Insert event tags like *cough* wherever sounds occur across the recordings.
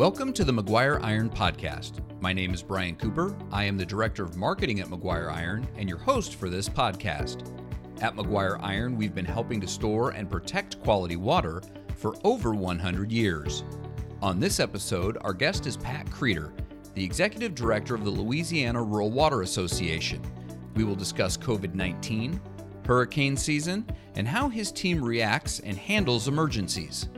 Welcome to the Maguire Iron Podcast. My name is Brian Cooper. I am the Director of Marketing at Maguire Iron and your host for this podcast. At Maguire Iron, we've been helping to store and protect quality water for over 100 years. On this episode, our guest is Pat Credeur, the Executive Director of the Louisiana Rural Water Association. We will discuss COVID 19, hurricane season, and how his team reacts and handles emergencies.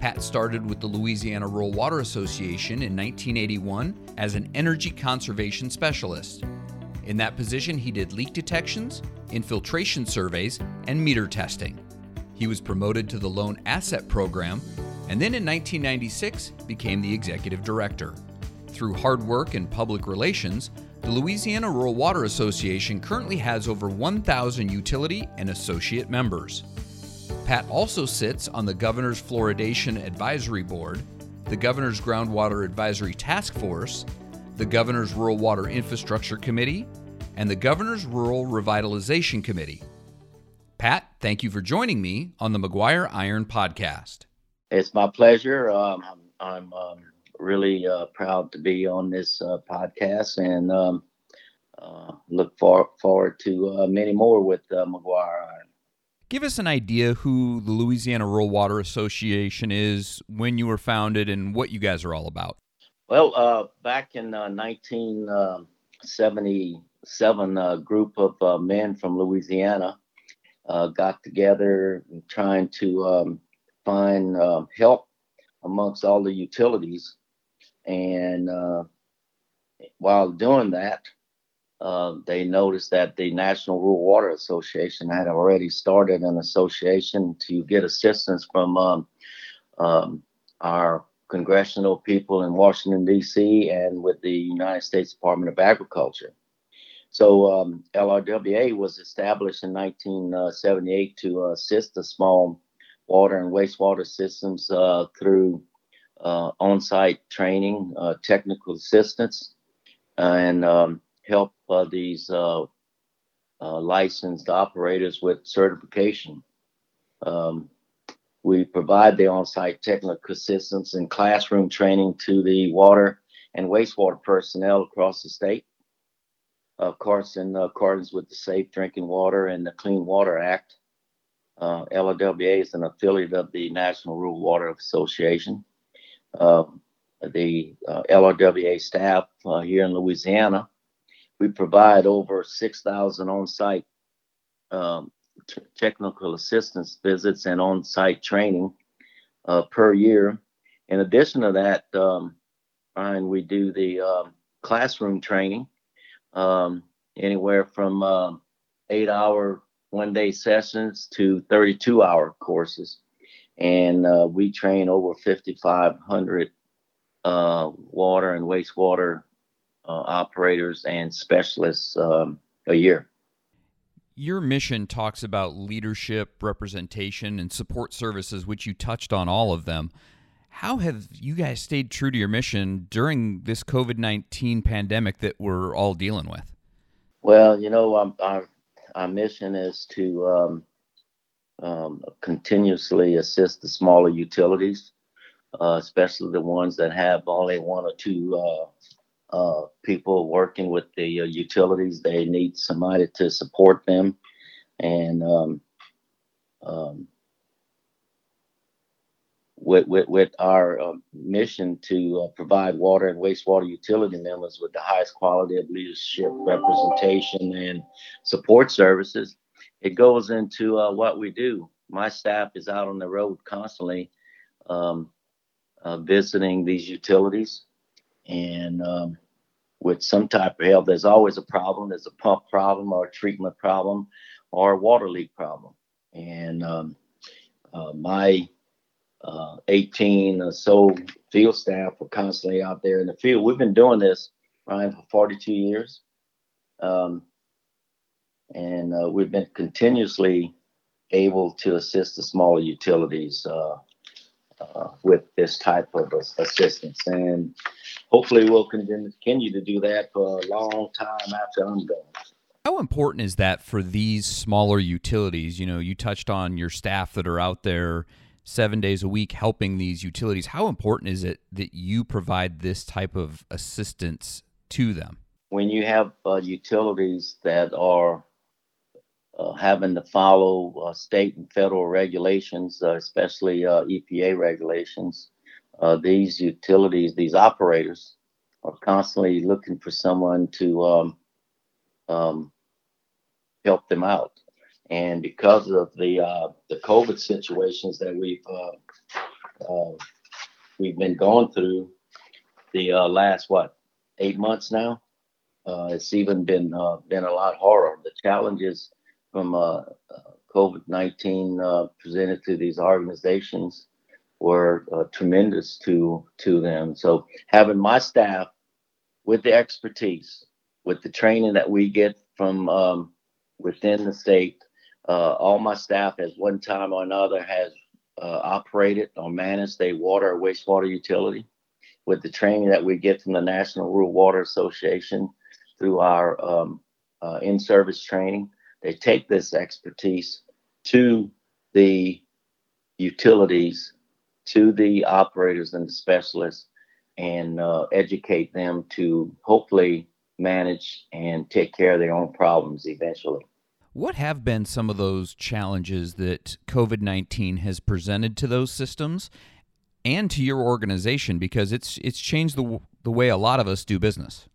Pat started with the Louisiana Rural Water Association in 1981 as an energy conservation specialist. In that position, he did leak detections, infiltration surveys, and meter testing. He was promoted to the Loan Asset Program and then in 1996 became the executive director. Through hard work and public relations, the Louisiana Rural Water Association currently has over 1,000 utility and associate members. Pat also sits on the Governor's Fluoridation Advisory Board, the Governor's Groundwater Advisory Task Force, the Governor's Rural Water Infrastructure Committee, and the Governor's Rural Revitalization Committee. Pat, thank you for joining me on the Maguire Iron Podcast. It's my pleasure. Um, I'm, I'm um, really uh, proud to be on this uh, podcast and um, uh, look for, forward to uh, many more with uh, Maguire Iron. Give us an idea who the Louisiana Rural Water Association is, when you were founded, and what you guys are all about. Well, uh, back in 1977, uh, a group of uh, men from Louisiana uh, got together trying to um, find um, help amongst all the utilities. And uh, while doing that, uh, they noticed that the National Rural Water Association had already started an association to get assistance from um, um, our congressional people in Washington, D.C., and with the United States Department of Agriculture. So um, LRWA was established in 1978 to assist the small water and wastewater systems uh, through uh, on-site training, uh, technical assistance, and um, help uh, these uh, uh, licensed operators with certification. Um, we provide the on-site technical assistance and classroom training to the water and wastewater personnel across the state. Of course, in accordance with the Safe Drinking Water and the Clean Water Act, uh, is an affiliate of the National Rural Water Association. Uh, the uh, LRWA staff uh, here in Louisiana we provide over 6,000 on-site um, t- technical assistance visits and on-site training uh, per year. In addition to that, um, Brian, we do the um, classroom training, um, anywhere from uh, eight-hour one-day sessions to 32-hour courses, and uh, we train over 5,500 uh, water and wastewater operators and specialists um, a year. Your mission talks about leadership, representation, and support services, which you touched on all of them. How have you guys stayed true to your mission during this COVID 19 pandemic that we're all dealing with? Well, you know, um, our, our mission is to um, um, continuously assist the smaller utilities, uh, especially the ones that have only one or two uh, uh, people working with the uh, utilities. They need somebody to support them, and um, um, with, with, with our uh, mission to uh, provide water and wastewater utility members with the highest quality of leadership, representation, and support services, it goes into uh, what we do. My staff is out on the road constantly um, uh, visiting these utilities and um, with some type of help, there's always a problem. There's a pump problem or a treatment problem or a water leak problem. And um, uh, my uh, 18 or so field staff are constantly out there in the field. We've been doing this, Brian, for 42 years. Um, and uh, we've been continuously able to assist the smaller utilities uh, with this type of assistance. And hopefully we'll continue to do that for a long time after I'm gone. How important is that for these smaller utilities? You know, you touched on your staff that are out there seven days a week helping these utilities. How important is it that you provide this type of assistance to them? When you have uh, utilities that are uh, having to follow uh, state and federal regulations, uh, especially uh, EPA regulations, uh, these utilities, these operators, are constantly looking for someone to um, um, help them out. And because of the uh, the COVID situations that we've we've been going through the last what eight months now, it's even been been a lot harder. The challenges from COVID nineteen presented to these organizations were tremendous to to them. So having my staff with the expertise, with the training that we get from um, within the state uh, all my staff at one time or another has uh, operated or managed a water or wastewater utility. With the training that we get from the National Rural Water Association through our um, uh, in-service training, they take this expertise to the utilities, to the operators and the specialists, and uh, educate them to hopefully manage and take care of their own problems eventually. What have been some of those challenges that COVID 19 has presented to those systems and to your organization? Because it's, it's changed the, the way a lot of us do business.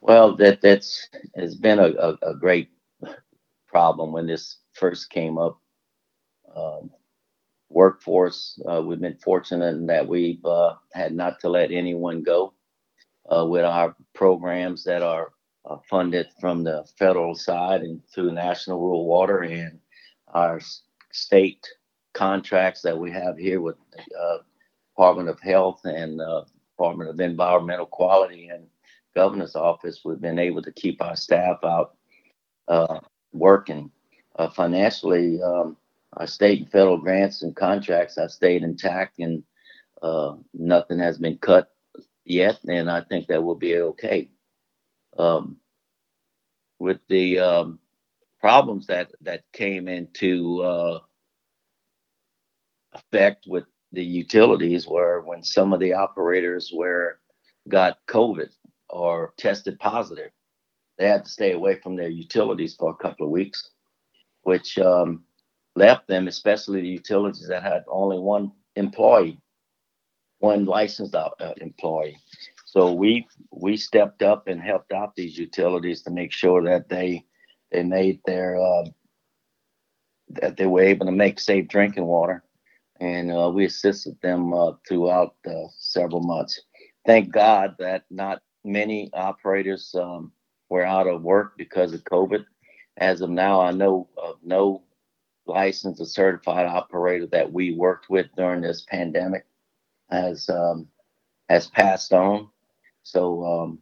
Well, that that's has been a, a, a great problem when this first came up. Um, workforce, uh, we've been fortunate in that we've uh, had not to let anyone go uh, with our programs that are uh, funded from the federal side and through National Rural Water and our state contracts that we have here with the uh, Department of Health and Department of Environmental Quality and Governor's Office. We've been able to keep our staff out uh, working uh, financially. Um, our state and federal grants and contracts have stayed intact and uh, nothing has been cut yet, and I think that will be okay um, with the um, problems that that came into uh, effect with the utilities were when some of the operators were got COVID or tested positive, they had to stay away from their utilities for a couple of weeks, which um, left them, especially the utilities that had only one employee, one licensed uh, employee. So we we stepped up and helped out these utilities to make sure that they they made their uh, that they were able to make safe drinking water, and uh, we assisted them uh, throughout uh, several months. Thank God that not many operators um, were out of work because of COVID. As of now, I know of no licensed or certified operator that we worked with during this pandemic has um, has passed on. So um,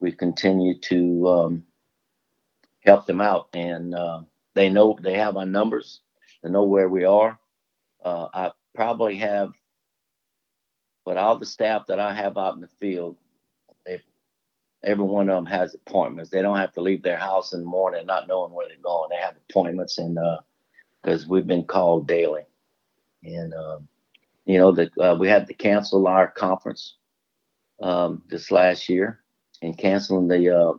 we continue to um, help them out, and uh, they know they have our numbers. They know where we are. Uh, I probably have, but all the staff that I have out in the field, every one of them has appointments. They don't have to leave their house in the morning not knowing where they're going. They have appointments, and because uh, we've been called daily, and um, you know that uh, we had to cancel our conference um, this last year, and canceling the uh,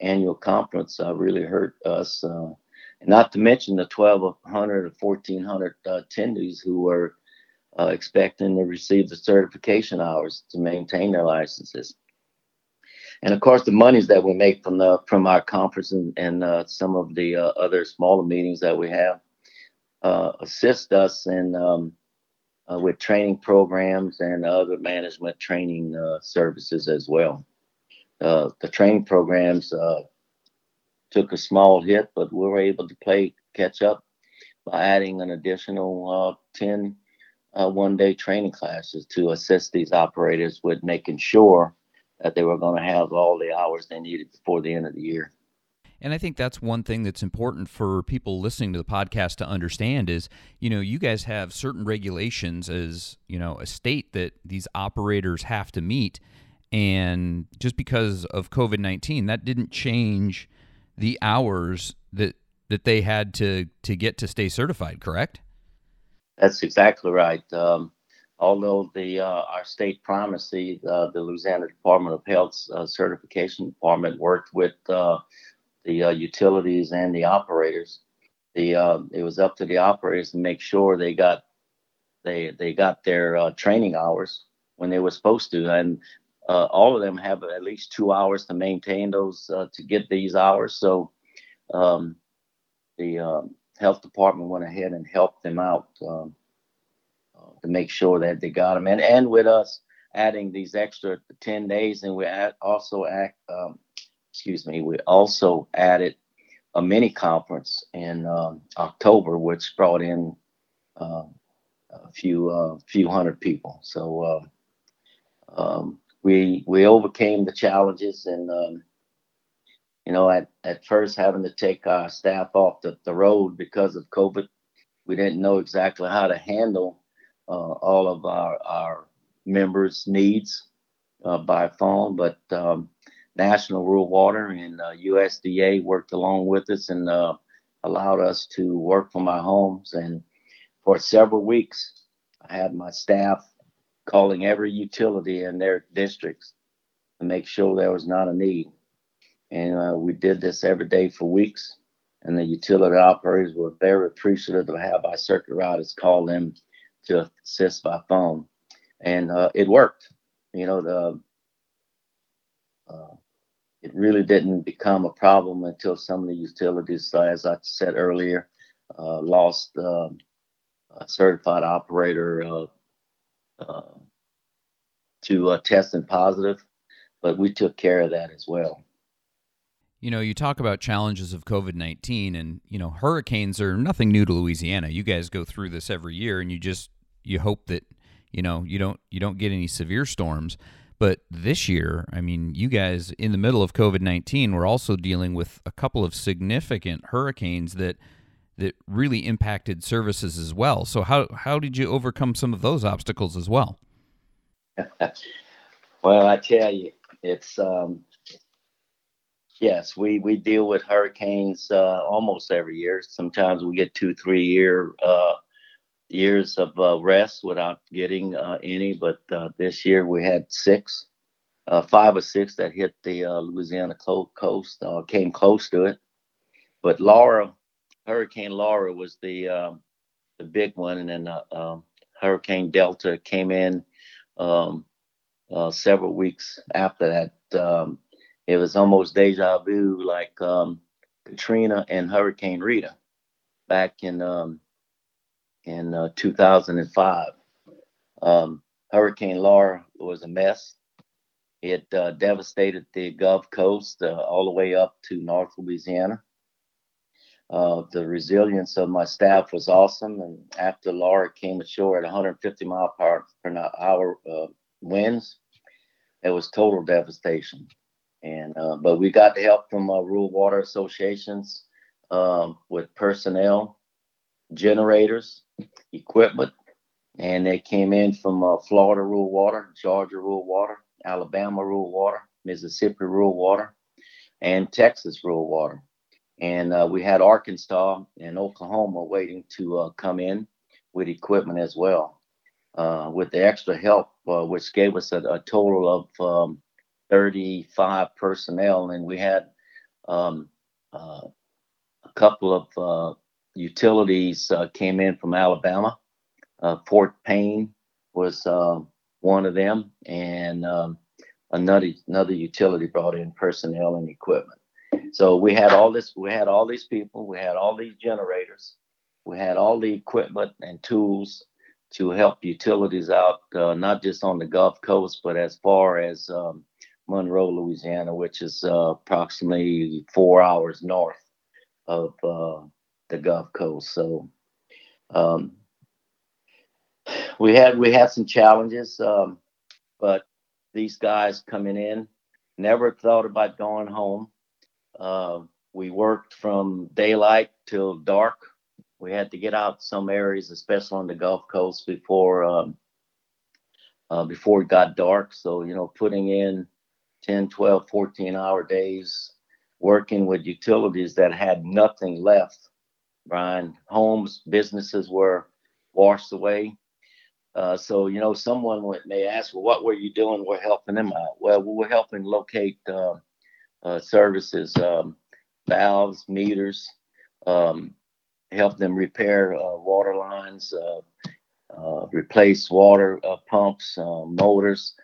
annual conference uh, really hurt us. Uh, not to mention the 1,200 or 1,400 uh, attendees who were uh, expecting to receive the certification hours to maintain their licenses. And of course, the monies that we make from the from our conference and, and uh, some of the other smaller meetings that we have assist us in um, uh, with training programs and other management training uh, services as well. Uh, the training programs uh, took a small hit, but we were able to play catch up by adding an additional uh, 10 uh, one day training classes to assist these operators with making sure that they were going to have all the hours they needed before the end of the year. And I think that's one thing that's important for people listening to the podcast to understand is, you know, you guys have certain regulations as, you know, a state that these operators have to meet. And just because of COVID 19, that didn't change the hours that that they had to to get to stay certified, correct? That's exactly right. Um, although the uh, our state primacy, uh, the Louisiana Department of Health's uh, certification department worked with uh, the uh, utilities and the operators. The uh, it was up to the operators to make sure they got they they got their training hours when they were supposed to, and all of them have at least two hours to maintain those to get these hours. So um, the health department went ahead and helped them out. Um, to make sure that they got them. And and with us adding these extra 10 days, and we add, also act, um, excuse me, we also added a mini conference in um, October, which brought in uh, a few uh, few hundred people. So uh, um, we we overcame the challenges, and um, you know, at at first having to take our staff off the, the road because of COVID, we didn't know exactly how to handle all of our, our members' needs uh, by phone, but um, National Rural Water and USDA uh, worked along with us and allowed us to work from our homes. And for several weeks, I had my staff calling every utility in their districts to make sure there was not a need. And uh, we did this every day for weeks. And the utility operators were very appreciative to have our circuit riders call them to assist by phone, and uh, it worked. You know, the uh, it really didn't become a problem until some of the utilities, uh, as I said earlier, uh, lost um, a certified operator uh, to testing positive, but we took care of that as well you know, you talk about challenges of COVID 19 and, you know, hurricanes are nothing new to Louisiana. You guys go through this every year and you just, you hope that, you know, you don't, you don't get any severe storms. But this year, I mean, you guys in the middle of COVID 19 were also dealing with a couple of significant hurricanes that, that really impacted services as well. So how, how did you overcome some of those obstacles as well? *laughs* well, I tell you, it's, um, Yes, we, we deal with hurricanes uh, almost every year. Sometimes we get two, three year uh, years of uh, rest without getting uh, any, but uh, this year we had six, uh, five or six that hit the Louisiana coast, came close to it. But Laura, Hurricane Laura was the um, the big one, and then um, Hurricane Delta came in um, several weeks after that. Um, it was almost deja vu, like Katrina and Hurricane Rita back in um, in uh, 2005. Um, Hurricane Laura was a mess. It uh, devastated the Gulf Coast uh, all the way up to North Louisiana. Uh, the resilience of my staff was awesome, and after Laura came ashore at 150 mile per, per hour uh, winds, it was total devastation. And uh, but we got the help from rural water associations um, with personnel, generators, equipment, and they came in from uh, Florida Rural Water, Georgia Rural Water, Alabama Rural Water, Mississippi Rural Water, and Texas Rural Water. And uh, we had Arkansas and Oklahoma waiting to uh, come in with equipment as well. Uh, with the extra help, uh, which gave us a, a total of um, 35 personnel, and we had um, uh, a couple of utilities uh, came in from Alabama. Uh, Fort Payne was uh, one of them, and um, another another utility brought in personnel and equipment. So we had all this. We had all these people. We had all these generators. We had all the equipment and tools to help utilities out, uh, not just on the Gulf Coast, but as far as um, Monroe, Louisiana, which is uh, approximately four hours north of uh, the Gulf Coast. So um, we had we had some challenges, um, but these guys coming in never thought about going home. Uh, we worked from daylight till dark. We had to get out some areas, especially on the Gulf Coast, before um, uh, before it got dark. So you know, putting in 10, 12, 14 hour days working with utilities that had nothing left. Brian, homes, businesses were washed away. Uh, so, you know, someone may ask, well, what were you doing? We're helping them out. Well, we were helping locate uh, uh, services, um, valves, meters, um, help them repair uh, water lines, uh, uh, replace water pumps, motors,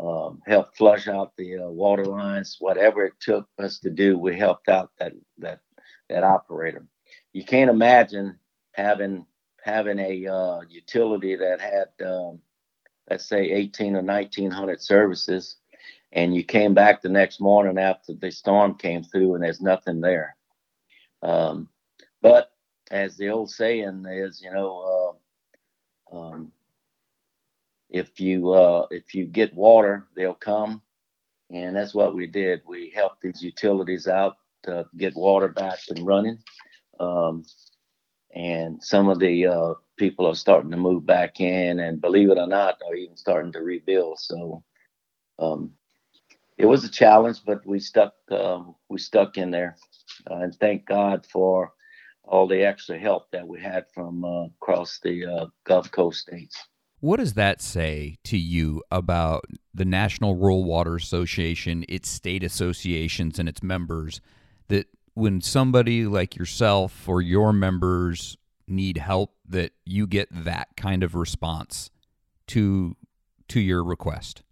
um, help flush out the water lines. Whatever it took us to do, we helped out that that that operator. You can't imagine having having a uh, utility that had, um, let's say, 18 or 1900 services, and you came back the next morning after the storm came through and there's nothing there. Um, but as the old saying is, you know, uh, um, if you uh, if you get water, they'll come, and that's what we did. We helped these utilities out to get water back and running. Um, and some of the uh, people are starting to move back in, and believe it or not, are even starting to rebuild. So um, it was a challenge, but we stuck um, we stuck in there, uh, and thank God for all the extra help that we had from uh, across the uh, Gulf Coast states. What does that say to you about the National Rural Water Association, its state associations, and its members? That when somebody like yourself or your members need help that you get that kind of response to to your request?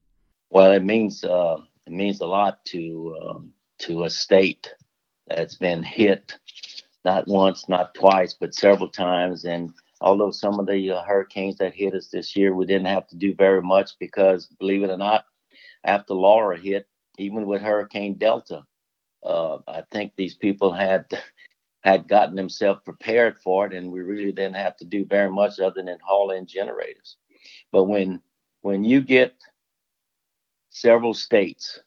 Well it means uh, it means a lot to um, to a state that's been hit not once not twice but several times. And although some of the uh, hurricanes that hit us this year we didn't have to do very much because believe it or not after laura hit even with hurricane delta uh, I think these people had *laughs* had gotten themselves prepared for it, and we really didn't have to do very much other than haul in generators. But when when you get several states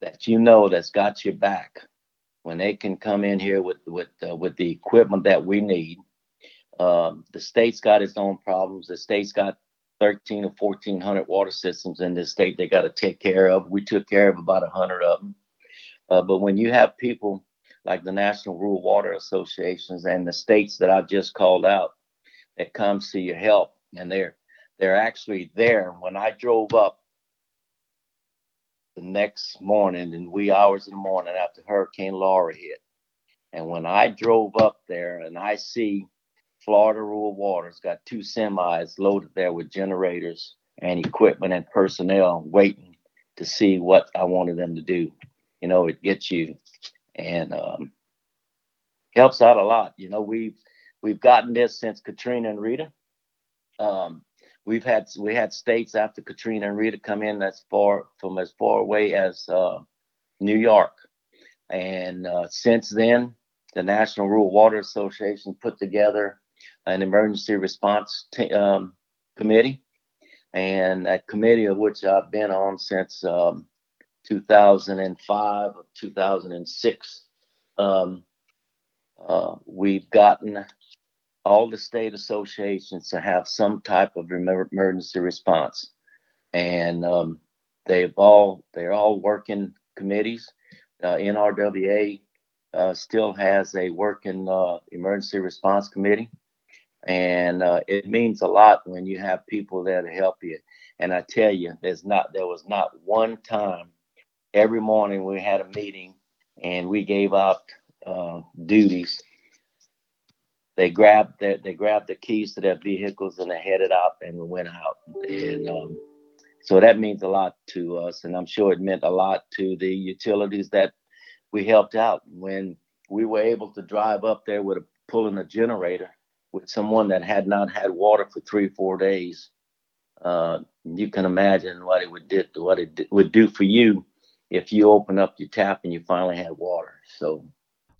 that you know that's got your back, when they can come in here with with uh, with the equipment that we need, um, the state's got its own problems. The state's got 13 or 1400 water systems in this state they got to take care of. We took care of about 100 of them. Uh, but when you have people like the National Rural Water Associations and the states that I just called out that comes to your help, and they're they're actually there. When I drove up the next morning, in wee hours in the morning after Hurricane Laura hit, and when I drove up there and I see Florida Rural Water's got two semis loaded there with generators and equipment and personnel waiting to see what I wanted them to do you know, it gets you and um, helps out a lot. You know, we've we've gotten this since Katrina and Rita. Um, we've had we had states after Katrina and Rita come in that's far from as far away as uh, New York, and uh, since then, the National Rural Water Association put together an emergency response t- um, committee, and that committee of which I've been on since um, 2005 or 2006, um, uh, we've gotten all the state associations to have some type of emergency response, and um, they've all they're all working committees. Uh, NRWA uh, still has a working uh, emergency response committee, and uh, it means a lot when you have people there to help you. And I tell you, there's not there was not one time every morning we had a meeting and we gave out uh, duties. They grabbed their, they grabbed the keys to their vehicles and they headed out and we went out. And um, so that means a lot to us, and I'm sure it meant a lot to the utilities that we helped out when we were able to drive up there with a pulling a generator with someone that had not had water for three four days. Uh, you can imagine what it would did what it would do for you if you open up your tap and you finally have water. So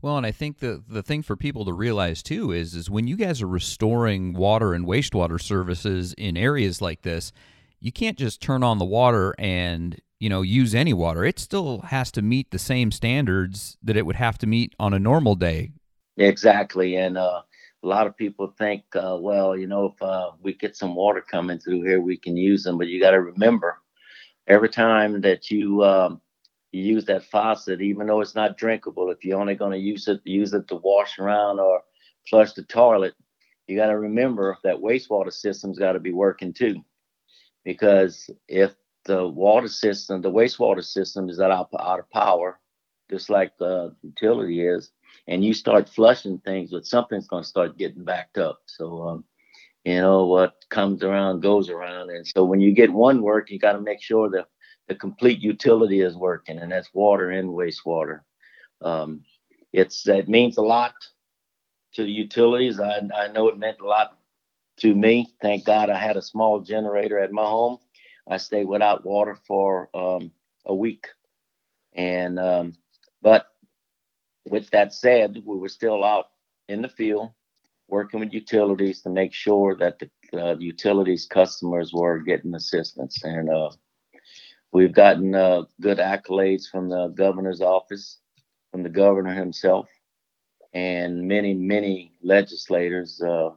well, and I think the the thing for people to realize too is is when you guys are restoring water and wastewater services in areas like this, you can't just turn on the water and you know use any water. It still has to meet the same standards that it would have to meet on a normal day. Exactly, and uh, a lot of people think, uh, well, you know, if uh, we get some water coming through here, we can use them. But you got to remember, every time that you um, you use that faucet, even though it's not drinkable. If you're only going to use it, use it to wash around or flush the toilet. you got to remember that wastewater system's got to be working too, because if the water system, the wastewater system is out, out of power, just like the utility is, and you start flushing things, but something's going to start getting backed up. So, um, you know, what comes around goes around. And so when you get one work, you got to make sure that the complete utility is working, and that's water and wastewater. Um, it's it means a lot to the utilities. I, I know it meant a lot to me. Thank God I had a small generator at my home. I stayed without water for um, a week, and um, but with that said, we were still out in the field working with utilities to make sure that the uh, utilities customers were getting assistance. And uh, we've gotten uh, good accolades from the governor's office, from the governor himself, and many, many legislators uh,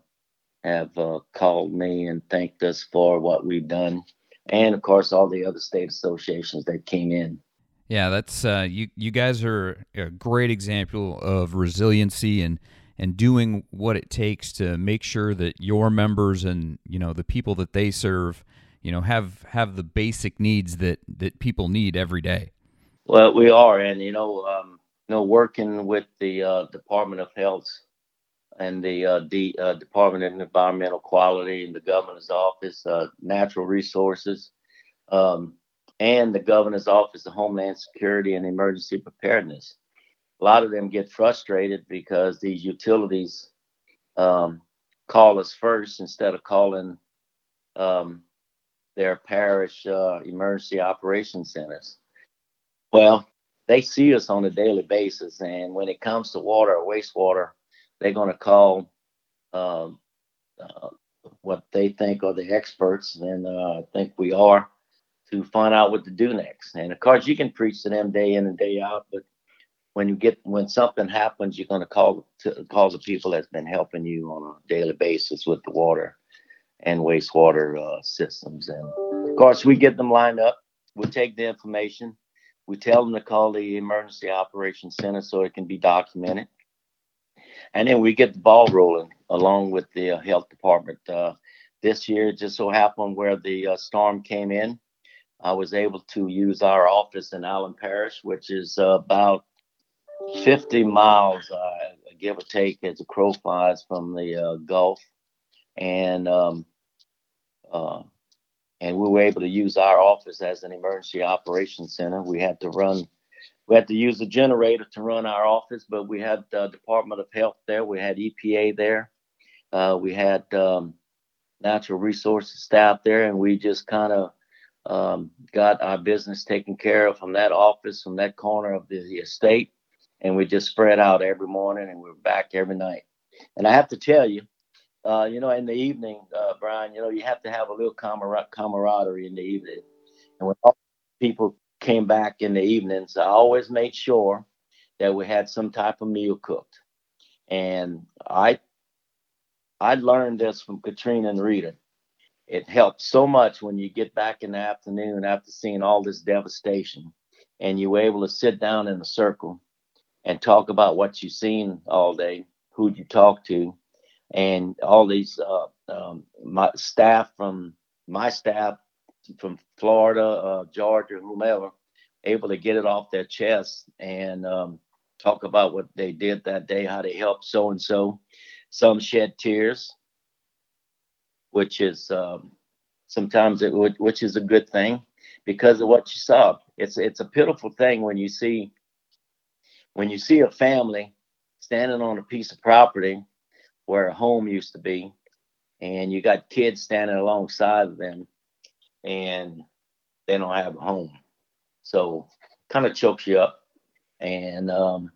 have uh, called me and thanked us for what we've done. And of course, all the other state associations that came in. Yeah, that's uh, you. You guys are a great example of resiliency and and doing what it takes to make sure that your members and you know the people that they serve, you know, have have the basic needs that that people need every day. Well, we are, and you know, um, you know, working with the uh, Department of Health and the uh, D, uh, Department of Environmental Quality and the Governor's Office, uh, Natural Resources, um, and the Governor's Office of Homeland Security and Emergency Preparedness a lot of them get frustrated because these utilities um, call us first instead of calling um, their parish uh, emergency operation centers. Well, they see us on a daily basis, and when it comes to water or wastewater, they're going to call um, uh, what they think are the experts, and uh, I think we are, to find out what to do next. And of course, you can preach to them day in and day out, but when you get when something happens, you're going to call to call the people that's been helping you on a daily basis with the water and wastewater uh, systems. And of course, we get them lined up. We take the information. We tell them to call the emergency operations center so it can be documented. And then we get the ball rolling along with the uh, health department. Uh, this year, just so happened where the uh, storm came in, I was able to use our office in Allen Parish, which is about 50 miles, uh, give or take, as a crow flies from the uh, Gulf, and um, uh, and we were able to use our office as an emergency operations center. We had to run, we had to use a generator to run our office, but we had the Department of Health there, we had EPA there, uh, we had um, natural resources staff there, and we just kind of um, got our business taken care of from that office, from that corner of the, the estate and we just spread out every morning and we are back every night. And I have to tell you, uh, you know, in the evening, uh, Brian, you know, you have to have a little camar- camaraderie in the evening. And when all people came back in the evenings, I always made sure that we had some type of meal cooked. And I I learned this from Katrina and Rita. It helps so much when you get back in the afternoon after seeing all this devastation and you were able to sit down in a circle and talk about what you've seen all day, who you talk to, and all these uh, um, my staff from my staff from Florida, uh, Georgia, whomever, able to get it off their chest and um, talk about what they did that day, how they helped so and so. Some shed tears, which is um, sometimes it which is a good thing because of what you saw. It's it's a pitiful thing when you see when you see a family standing on a piece of property where a home used to be, and you got kids standing alongside of them, and they don't have a home, so kind of chokes you up, and um,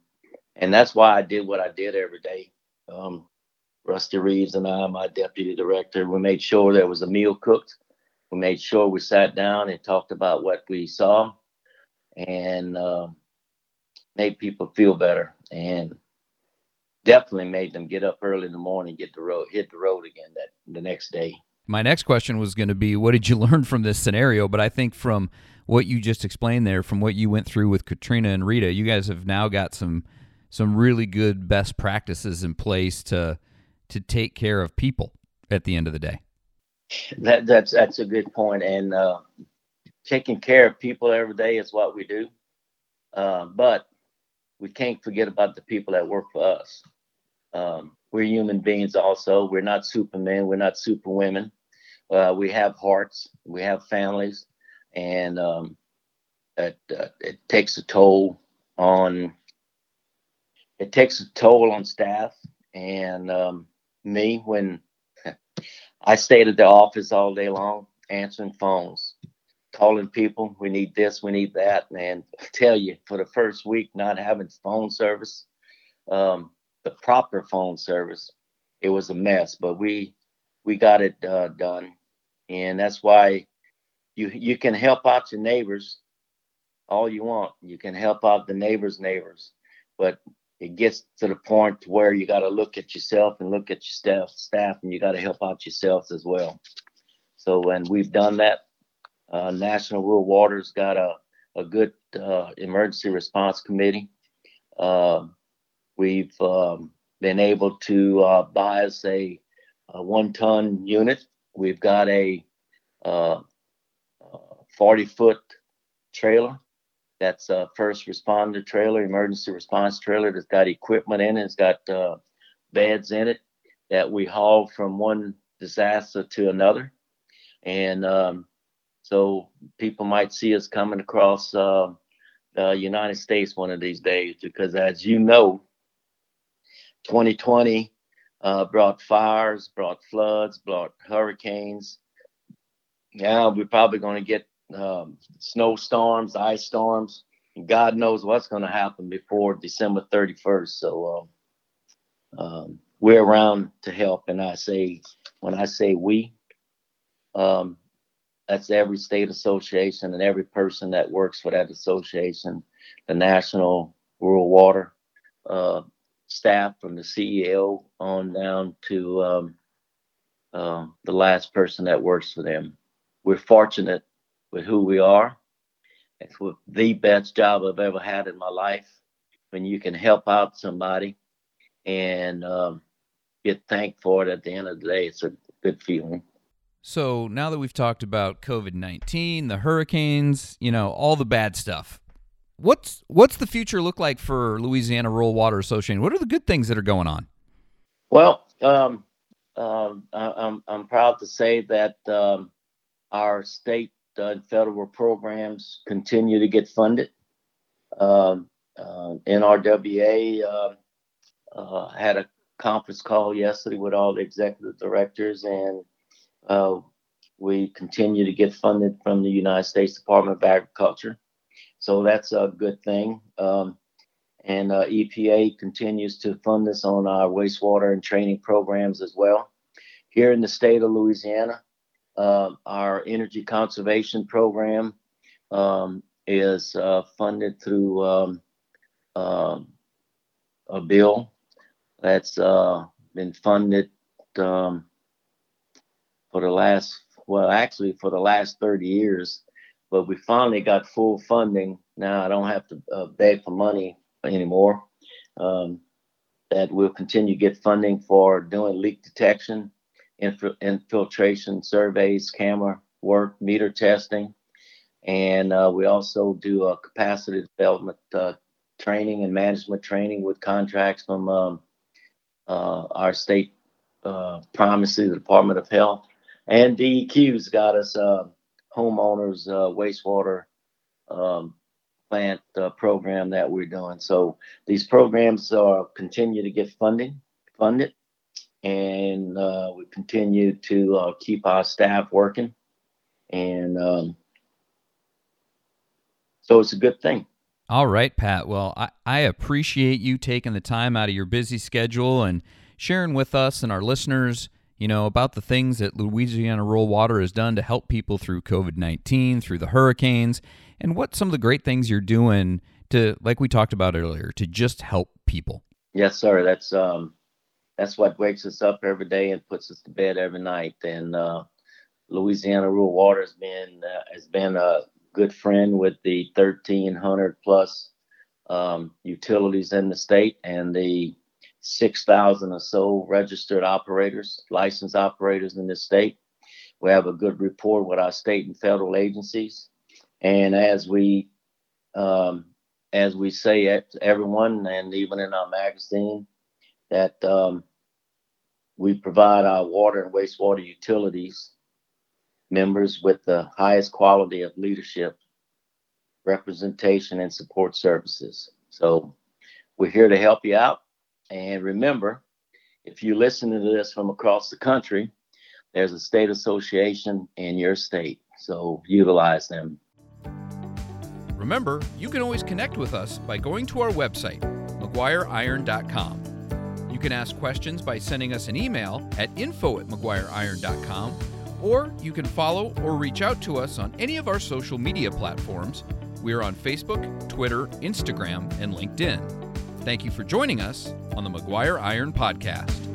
and that's why I did what I did every day. Um, Rusty Reeves and I, my deputy director, we made sure there was a meal cooked. We made sure we sat down and talked about what we saw, and uh, made people feel better and definitely made them get up early in the morning, get the road, hit the road again that the next day. My next question was going to be, what did you *laughs* learn from this scenario? But I think from what you just explained there, from what you went through with Katrina and Rita, you guys have now got some some really good best practices in place to to take care of people at the end of the day? That that's that's a good point, and uh, taking care of people every day is what we do. Uh, but we can't forget about the people that work for us. Um, we're human beings also. We're not supermen. We're not superwomen. Uh, we have hearts. We have families, and um, it, uh, it takes a toll on. It takes a toll on staff and um, me when *laughs* I stayed at the office all day long answering phones, calling people. We need this, we need that. And I *laughs* tell you, for the first week, not having phone service, um, the proper phone service, it was a mess. But we we got it uh, done, and that's why you you can help out your neighbors all you want. You can help out the neighbors' neighbors, but it gets to the point where you got to look at yourself and look at your staff, staff, and you got to help out yourselves as well. So, and we've done that. Uh, National Rural Waters got a a good uh, emergency response committee. Uh, we've um, been able to uh, buy us a, a, one ton unit. We've got a uh, 40 foot trailer that's a first responder trailer, emergency response trailer that's got equipment in it. It's got uh, beds in it that we haul from one disaster to another. And um, so people might see us coming across uh, the United States one of these days because, as you know, 2020 uh, brought fires, brought floods, brought hurricanes. Now we're probably going to get um, snowstorms, ice storms. God knows what's going to happen before December 31st. So um, um, we're around to help. And I say, when I say we, um, that's every state association and every person that works for that association, the National Rural Water uh, staff from the CEO on down to um, uh, the last person that works for them. We're fortunate with who we are. It's the best job I've ever had in my life. When you can help out somebody and um, get thanked for it at the end of the day, it's a good feeling. So now that we've talked about COVID nineteen, the hurricanes, you know, all the bad stuff, what's what's the future look like for Louisiana Rural Water Association? What are the good things that are going on? Well, um, um, I'm I'm proud to say that um, our state and federal programs continue to get funded. Um, uh, NRWA uh, uh, had a conference call yesterday with all the executive directors, and uh, we continue to get funded from the United States Department of Agriculture. So that's a good thing. Um, and uh, EPA continues to fund us on our wastewater and training programs as well. Here in the state of Louisiana, uh, our energy conservation program um, is uh, funded through um, uh, a bill that's uh, been funded um, for the last, well, actually for the last 30 years. But we finally got full funding. Now I don't have to uh, beg for money anymore. Um, that we'll continue to get funding for doing leak detection infiltration surveys, camera work, meter testing, and uh, we also do capacity development uh, training and management training with contracts from um, uh, our state uh, primacy, the Department of Health, and DEQ's got us uh, homeowners uh, wastewater um, plant program that we're doing. So these programs are continue to get funding funded and uh, we continue to uh, keep our staff working, and um, so it's a good thing. All right, Pat. Well, I, I appreciate you taking the time out of your busy schedule and sharing with us and our listeners, you know, about the things that Louisiana Rural Water has done to help people through COVID 19, through the hurricanes, and what some of the great things you're doing to, like we talked about earlier, to just help people. Yes, sir. That's um, that's what wakes us up every day and puts us to bed every night. And uh, Louisiana Rural Water has been uh, has been a good friend with the 1,300 plus um, utilities in the state and the 6,000 or so registered operators, licensed operators in this state. We have a good rapport with our state and federal agencies. And as we, um, as we say to everyone, and even in our magazine, that um, we provide our water and wastewater utilities members with the highest quality of leadership, representation, and support services. So we're here to help you out. And remember, if you listen to this from across the country, there's a state association in your state. So utilize them. Remember, you can always connect with us by going to our website, MaguireIron.com. You can ask questions by sending us an email at info at MaguireIron.com, or you can follow or reach out to us on any of our social media platforms. We are on Facebook, Twitter, Instagram, and LinkedIn. Thank you for joining us on the Maguire Iron Podcast.